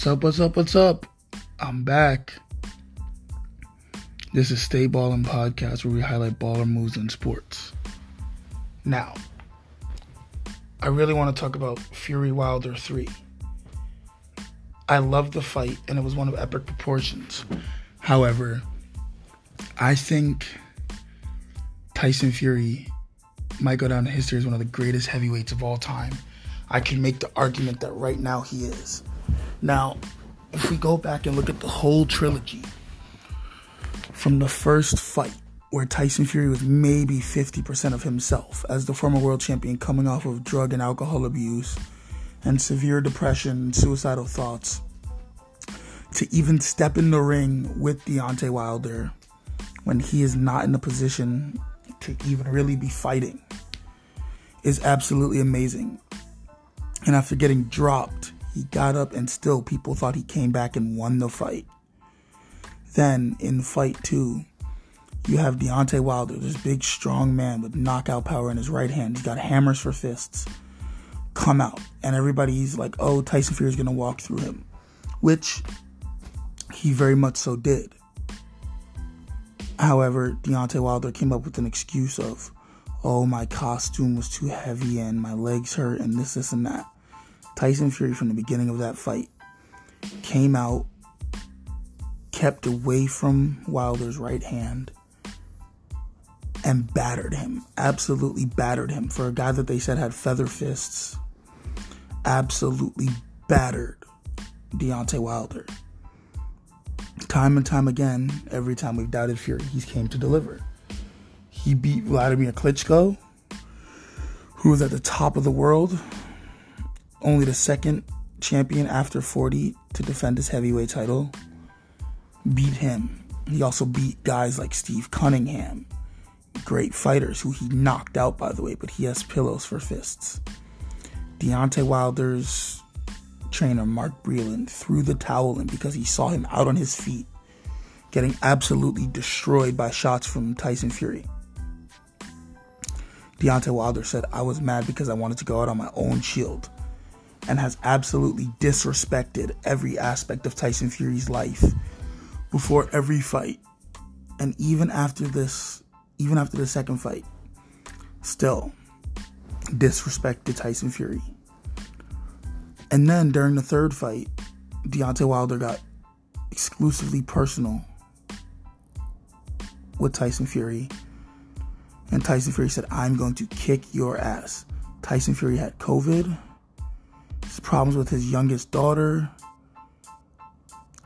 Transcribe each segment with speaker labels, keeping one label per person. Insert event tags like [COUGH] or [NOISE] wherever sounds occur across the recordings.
Speaker 1: What's up? What's up? What's up? I'm back. This is Stay Ballin' Podcast where we highlight baller moves in sports. Now, I really want to talk about Fury Wilder 3. I loved the fight and it was one of epic proportions. However, I think Tyson Fury might go down in history as one of the greatest heavyweights of all time. I can make the argument that right now he is. Now, if we go back and look at the whole trilogy, from the first fight, where Tyson Fury was maybe 50% of himself as the former world champion coming off of drug and alcohol abuse and severe depression suicidal thoughts, to even step in the ring with Deontay Wilder when he is not in a position to even really be fighting is absolutely amazing. And after getting dropped, he got up and still people thought he came back and won the fight. Then in fight two, you have Deontay Wilder, this big, strong man with knockout power in his right hand. He's got hammers for fists. Come out. And everybody's like, oh, Tyson Fury is going to walk through him, which he very much so did. However, Deontay Wilder came up with an excuse of, oh, my costume was too heavy and my legs hurt and this, this, and that. Tyson Fury, from the beginning of that fight, came out, kept away from Wilder's right hand, and battered him. Absolutely battered him. For a guy that they said had feather fists, absolutely battered Deontay Wilder. Time and time again, every time we've doubted Fury, he's came to deliver. He beat Vladimir Klitschko, who was at the top of the world, only the second champion after 40 to defend his heavyweight title. Beat him. He also beat guys like Steve Cunningham, great fighters who he knocked out, by the way, but he has pillows for fists. Deontay Wilder's trainer, Mark Breland, threw the towel in because he saw him out on his feet, getting absolutely destroyed by shots from Tyson Fury. Deontay Wilder said, I was mad because I wanted to go out on my own shield and has absolutely disrespected every aspect of Tyson Fury's life before every fight. And even after this even after the second fight, still disrespected Tyson Fury. And then during the third fight, Deontay Wilder got exclusively personal with Tyson Fury. And Tyson Fury said, I'm going to kick your ass. Tyson Fury had COVID, problems with his youngest daughter,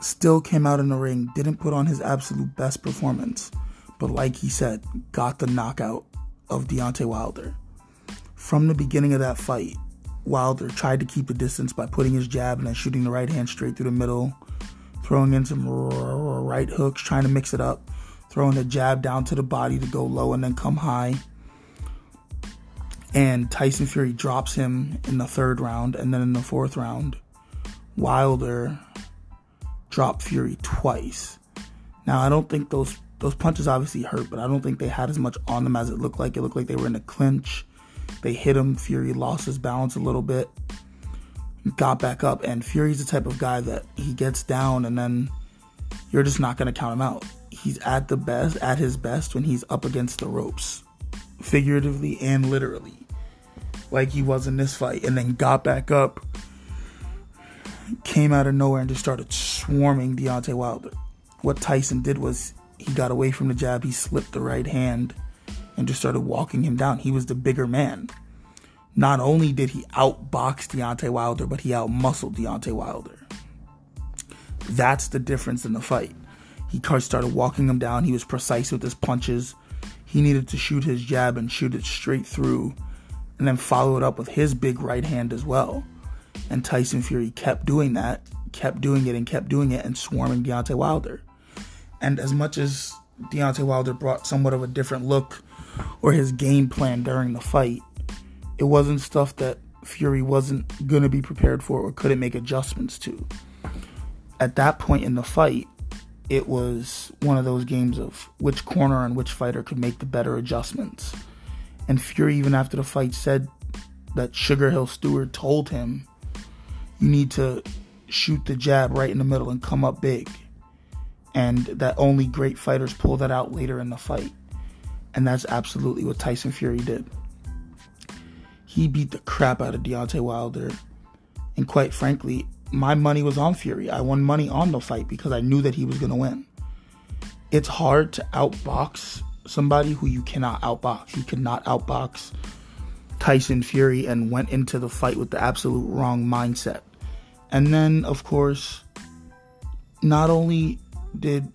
Speaker 1: still came out in the ring, didn't put on his absolute best performance but like he said, got the knockout of Deontay Wilder. From the beginning of that fight, Wilder tried to keep the distance by putting his jab and then shooting the right hand straight through the middle, throwing in some right hooks, trying to mix it up, throwing the jab down to the body to go low and then come high. And Tyson Fury drops him in the third round, and then in the fourth round, Wilder dropped Fury twice. Now, I don't think those those punches obviously hurt, but I don't think they had as much on them as it looked like. It looked like they were in a clinch. They hit him. Fury lost his balance a little bit, got back up, and Fury's the type of guy that he gets down and then you're just not to count him out. He's at the best, at his best when he's up against the ropes, figuratively and literally, like he was in this fight, and then got back up, came out of nowhere and just started swarming Deontay Wilder. What Tyson did was he got away from the jab, he slipped the right hand and just started walking him down. He was the bigger man. Not only did he outbox Deontay Wilder, but he outmuscled Deontay Wilder. That's the difference in the fight. He started walking him down. He was precise with his punches. He needed to shoot his jab and shoot it straight through, and then follow it up with his big right hand as well. And Tyson Fury kept doing that, kept doing it, and kept doing it, and swarming Deontay Wilder. And as much as Deontay Wilder brought somewhat of a different look or his game plan during the fight, it wasn't stuff that Fury wasn't going to be prepared for or couldn't make adjustments to. At that point in the fight, it was one of those games of which corner and which fighter could make the better adjustments. And Fury, even after the fight, said that Sugar Hill Steward told him, You need to shoot the jab right in the middle and come up big. And that only great fighters pull that out later in the fight. And that's absolutely what Tyson Fury did. He beat the crap out of Deontay Wilder. And quite frankly, my money was on Fury. I won money on the fight because I knew that he was going to win. It's hard to outbox somebody who you cannot outbox. He could not outbox Tyson Fury and went into the fight with the absolute wrong mindset. And then, of course, not only did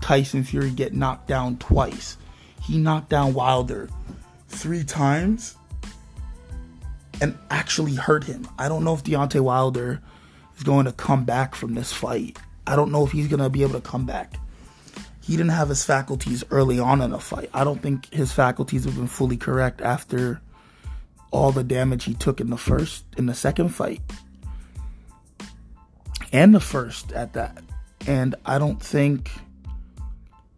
Speaker 1: Tyson Fury get knocked down twice, he knocked down Wilder three times and actually hurt him. I don't know if Deontay Wilder is going to come back from this fight. I don't know if he's going to be able to come back. He didn't have his faculties early on in the fight. I don't think his faculties have been fully correct after all the damage he took in the first, in the second fight, and the first at that. And I don't think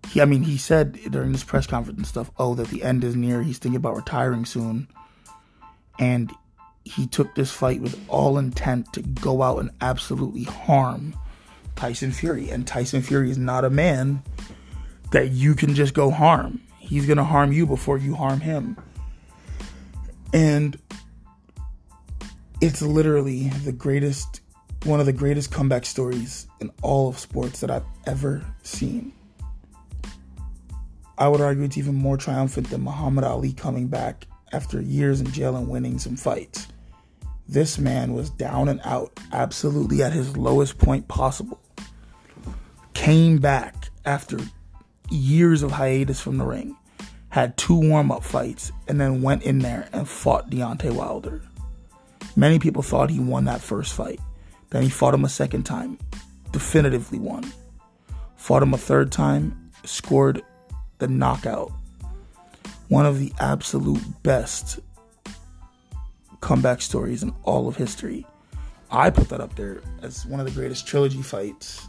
Speaker 1: he, I mean, he said during this press conference and stuff, oh, that the end is near. He's thinking about retiring soon. And he took this fight with all intent to go out and absolutely harm Tyson Fury. And Tyson Fury is not a man that you can just go harm. He's going to harm you before you harm him. And it's literally the greatest, one of the greatest comeback stories in all of sports that I've ever seen. I would argue it's even more triumphant than Muhammad Ali coming back after years in jail and winning some fights. This man was down and out, absolutely at his lowest point possible. Came back after years of hiatus from the ring had two warm up fights, and then went in there and fought Deontay Wilder. Many people thought he won that first fight. Then he fought him a second time, definitively won. Fought him a third time, scored the knockout. One of the absolute best comeback stories in all of history. I put that up there as one of the greatest trilogy fights,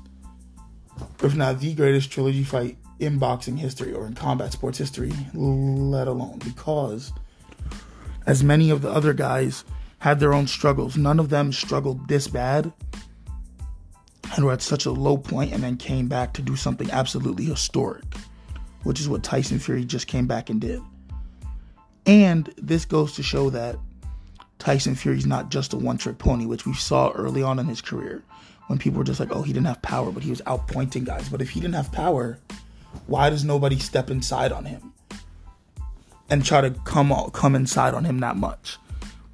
Speaker 1: if not the greatest trilogy fight in boxing history or in combat sports history, let alone because as many of the other guys had their own struggles, none of them struggled this bad and were at such a low point and then came back to do something absolutely historic, which is what Tyson Fury just came back and did. And this goes to show that Tyson Fury's not just a one trick pony, which we saw early on in his career when people were just like, oh, he didn't have power, but he was outpointing guys. But if he didn't have power, why does nobody step inside on him and try to come come inside on him that much?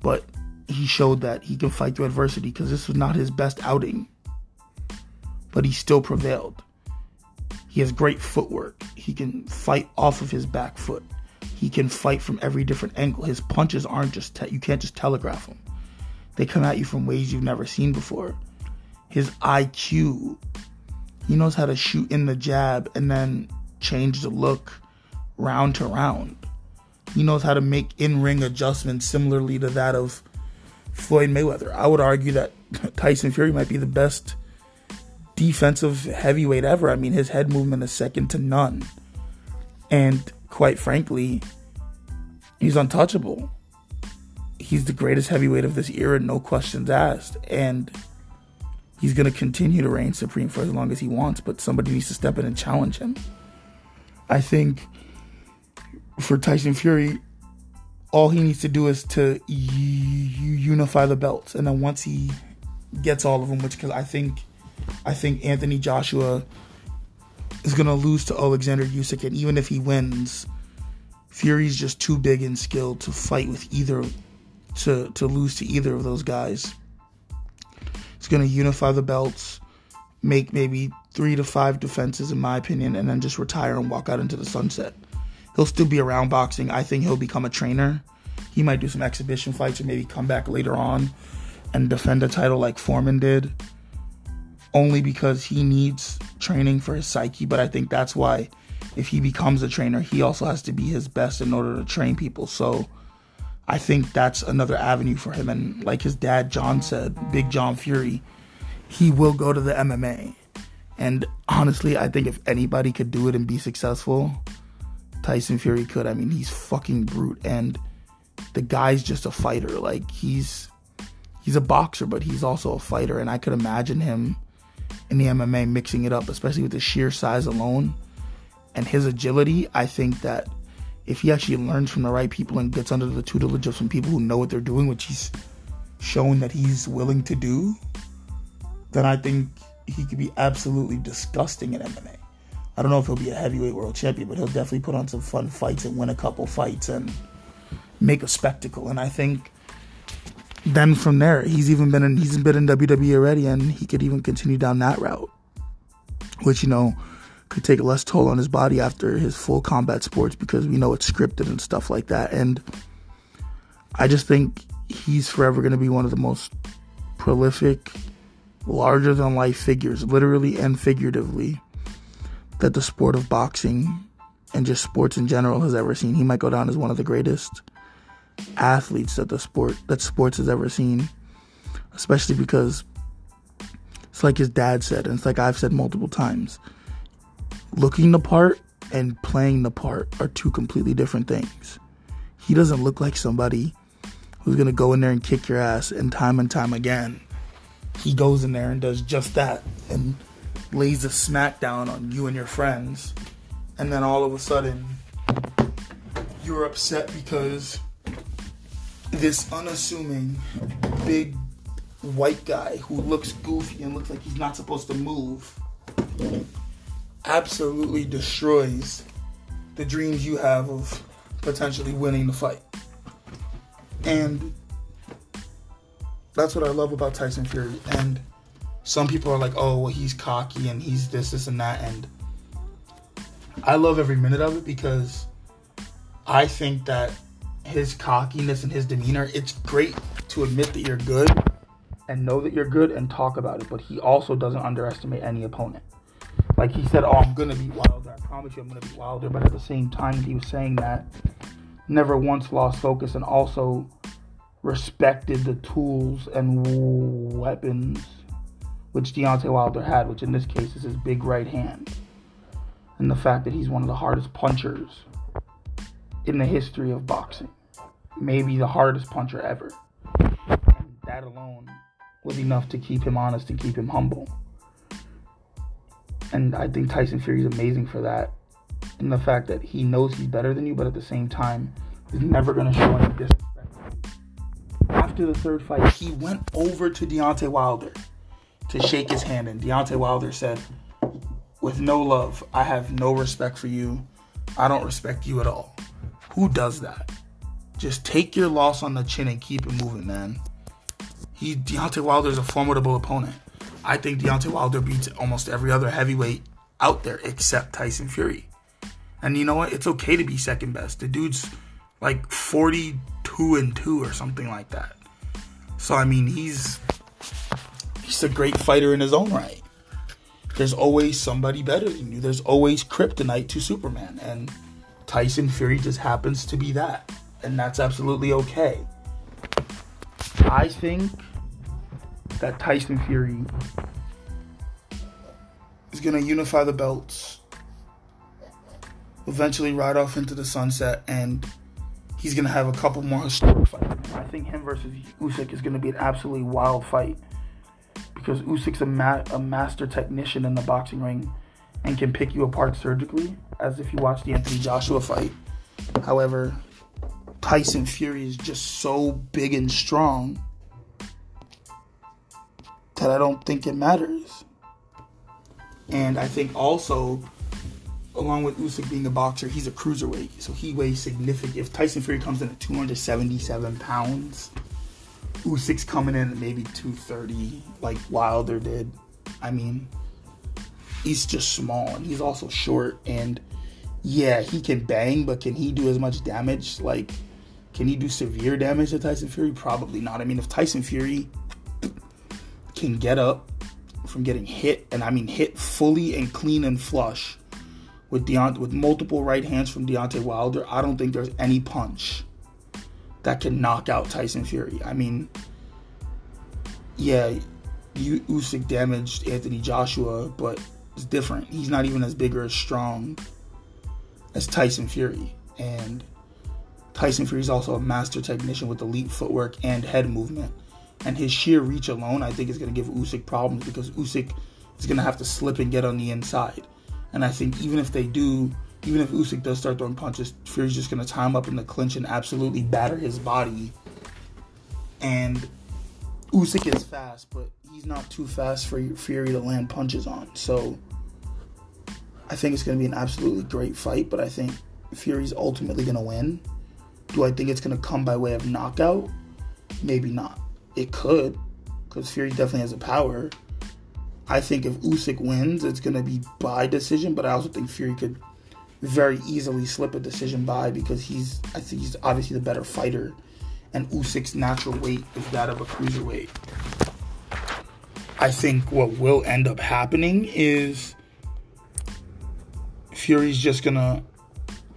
Speaker 1: But he showed that he can fight through adversity because this was not his best outing, but he still prevailed. He has great footwork. He can fight off of his back foot. He can fight from every different angle. His punches aren't just te- you can't just telegraph them. They come at you from ways you've never seen before. His IQ he knows how to shoot in the jab and then change the look round to round. He knows how to make in ring adjustments similarly to that of Floyd Mayweather. I would argue that [LAUGHS] Tyson Fury might be the best defensive heavyweight ever. I mean, his head movement is second to none. And quite frankly, he's untouchable. He's the greatest heavyweight of this era, no questions asked. And he's going to continue to reign supreme for as long as he wants, but somebody needs to step in and challenge him. I think for Tyson Fury, all he needs to do is to unify the belts, and then once he gets all of them, which because I think, I think Anthony Joshua is going to lose to Alexander Usyk, and even if he wins, Fury's just too big and skilled to fight with either, to to lose to either of those guys. It's going to unify the belts, make maybe three to five defenses, in my opinion, and then just retire and walk out into the sunset. He'll still be around boxing. I think he'll become a trainer. He might do some exhibition fights or maybe come back later on and defend a title like Foreman did. Only because he needs training for his psyche, but I think that's why if he becomes a trainer, he also has to be his best in order to train people. So I think that's another avenue for him. And like his dad, John said, Big John Fury, he will go to the MMA. And honestly, I think if anybody could do it and be successful, Tyson Fury could. I mean, he's fucking brute. And the guy's just a fighter. Like, he's. he's a boxer, but he's also a fighter, and I could imagine him in the MMA mixing it up, especially with the sheer size alone and his agility. I think that if he actually learns from the right people and gets under the tutelage of some people who know what they're doing, which he's shown that he's willing to do, then I think he could be absolutely disgusting in MMA. I don't know if he'll be a heavyweight world champion, but he'll definitely put on some fun fights and win a couple fights and make a spectacle. And I think then from there, he's even been in he's been in WWE already, and he could even continue down that route, which you know could take less toll on his body after his full combat sports because we know it's scripted and stuff like that. And I just think he's forever going to be one of the most prolific, larger than life figures, literally and figuratively, that the sport of boxing and just sports in general has ever seen. He might go down as one of the greatest athletes that the sport that sports has ever seen, especially because it's like his dad said, and it's like I've said multiple times. Looking the part and playing the part are two completely different things. He doesn't look like somebody who's gonna go in there and kick your ass, and time and time again, he goes in there and does just that and lays a smackdown on you and your friends, and then all of a sudden you're upset because this unassuming big white guy who looks goofy and looks like he's not supposed to move absolutely destroys the dreams you have of potentially winning the fight. And that's what I love about Tyson Fury. And some people are like, oh, well, he's cocky and he's this, this, and that. And I love every minute of it because I think that his cockiness and his demeanor, it's great to admit that you're good and know that you're good and talk about it, but he also doesn't underestimate any opponent. Like he said, Oh, I'm gonna be wilder. I promise you I'm gonna be wilder, but at the same time he was saying that never once lost focus and also respected the tools and weapons which Deontay Wilder had, which in this case is his big right hand. And the fact that he's one of the hardest punchers in the history of boxing. Maybe the hardest puncher ever. And that alone was enough to keep him honest and keep him humble. And I think Tyson Fury is amazing for that. And the fact that he knows he's better than you, but at the same time, he's never going to show any disrespect. After the third fight, he went over to Deontay Wilder to shake his hand, and Deontay Wilder said, With no love, I have no respect for you. I don't respect you at all. Who does that? Just take your loss on the chin and keep it moving, man. He Deontay Wilder is a formidable opponent. I think Deontay Wilder beats almost every other heavyweight out there except Tyson Fury. And you know what? It's okay to be second best. The dude's like 42 and 2 or something like that. So I mean, he's he's a great fighter in his own right. There's always somebody better than you. There's always kryptonite to Superman and Tyson Fury just happens to be that. And that's absolutely okay. I think that Tyson Fury is going to unify the belts, eventually ride off into the sunset, and he's going to have a couple more historic fights. I think him versus Usyk is going to be an absolutely wild fight because Usyk's a, ma- a master technician in the boxing ring and can pick you apart surgically, as if you watch the Anthony Joshua fight. However, Tyson Fury is just so big and strong that I don't think it matters. And I think also, along with Usyk being a boxer, he's a cruiserweight, so he weighs significant. If Tyson Fury comes in at 277 pounds, Usyk's coming in at maybe 230, like Wilder did. I mean, he's just small and he's also short and yeah, he can bang, but can he do as much damage? Like, can he do severe damage to Tyson Fury? Probably not. I mean, if Tyson Fury can get up from getting hit, and I mean hit fully and clean and flush with Deont- with multiple right hands from Deontay Wilder, I don't think there's any punch that can knock out Tyson Fury. I mean, yeah, you Usyk damaged Anthony Joshua, but it's different. He's not even as big or as strong as Tyson Fury. And Tyson Fury is also a master technician with elite footwork and head movement, and his sheer reach alone, I think is going to give Usyk problems because Usyk is going to have to slip and get on the inside. And I think even if they do, even if Usyk does start throwing punches, Fury's just going to tie him up in the clinch and absolutely batter his body. And Usyk is fast, but he's not too fast for Fury to land punches on. So I think it's going to be an absolutely great fight, but I think Fury's ultimately going to win. Do I think it's going to come by way of knockout? Maybe not. It could, because Fury definitely has a power. I think if Usyk wins, it's going to be by decision, but I also think Fury could very easily slip a decision by because he's, I think he's obviously the better fighter, and Usyk's natural weight is that of a cruiserweight. I think what will end up happening is Fury's just gonna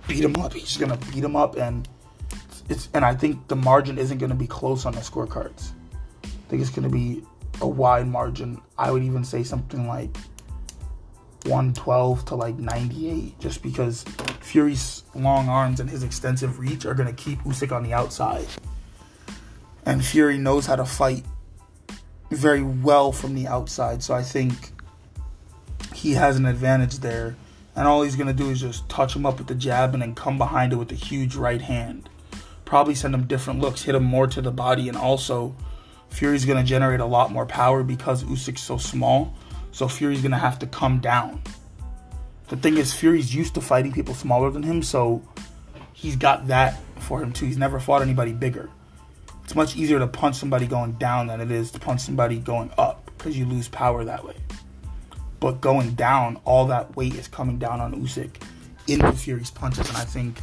Speaker 1: beat him up. He's gonna beat him up, and it's and I think the margin isn't gonna be close on the scorecards. I think it's gonna be a wide margin. I would even say something like 112 to like 98, just because Fury's long arms and his extensive reach are gonna keep Usyk on the outside, and Fury knows how to fight very well from the outside. So I think he has an advantage there. And all he's going to do is just touch him up with the jab and then come behind it with a huge right hand. Probably send him different looks, hit him more to the body, and also Fury's going to generate a lot more power because Usyk's so small. So Fury's going to have to come down. The thing is, Fury's used to fighting people smaller than him, so he's got that for him too. He's never fought anybody bigger. It's much easier to punch somebody going down than it is to punch somebody going up because you lose power that way. But going down, all that weight is coming down on Usyk into Fury's punches, and I think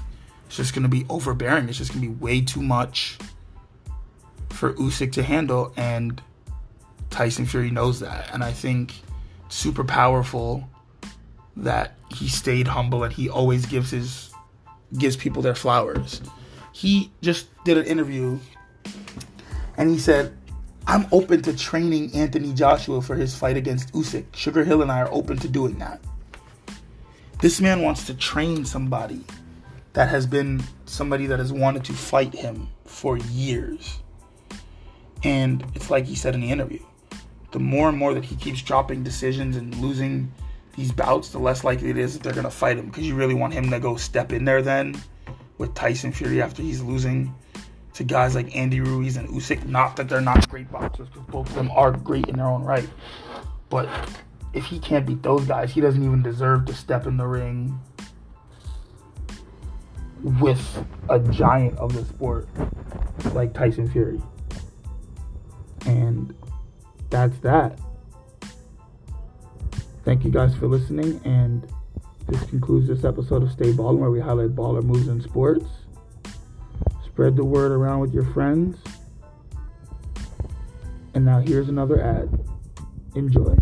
Speaker 1: it's just going to be overbearing. It's just going to be way too much for Usyk to handle, and Tyson Fury knows that. And I think super powerful that he stayed humble and he always gives his gives people their flowers. He just did an interview and he said, I'm open to training Anthony Joshua for his fight against Usyk. Sugar Hill and I are open to doing that. This man wants to train somebody that has been somebody that has wanted to fight him for years. And it's like he said in the interview the more and more that he keeps dropping decisions and losing these bouts, the less likely it is that they're going to fight him because you really want him to go step in there then with Tyson Fury after he's losing to guys like Andy Ruiz and Usyk. Not that they're not great boxers, because both of them are great in their own right. But if he can't beat those guys, he doesn't even deserve to step in the ring with a giant of the sport like Tyson Fury. And that's that. Thank you guys for listening, and this concludes this episode of Stay Ballin', where we highlight baller moves in sports. Spread the word around with your friends. And now here's another ad. Enjoy.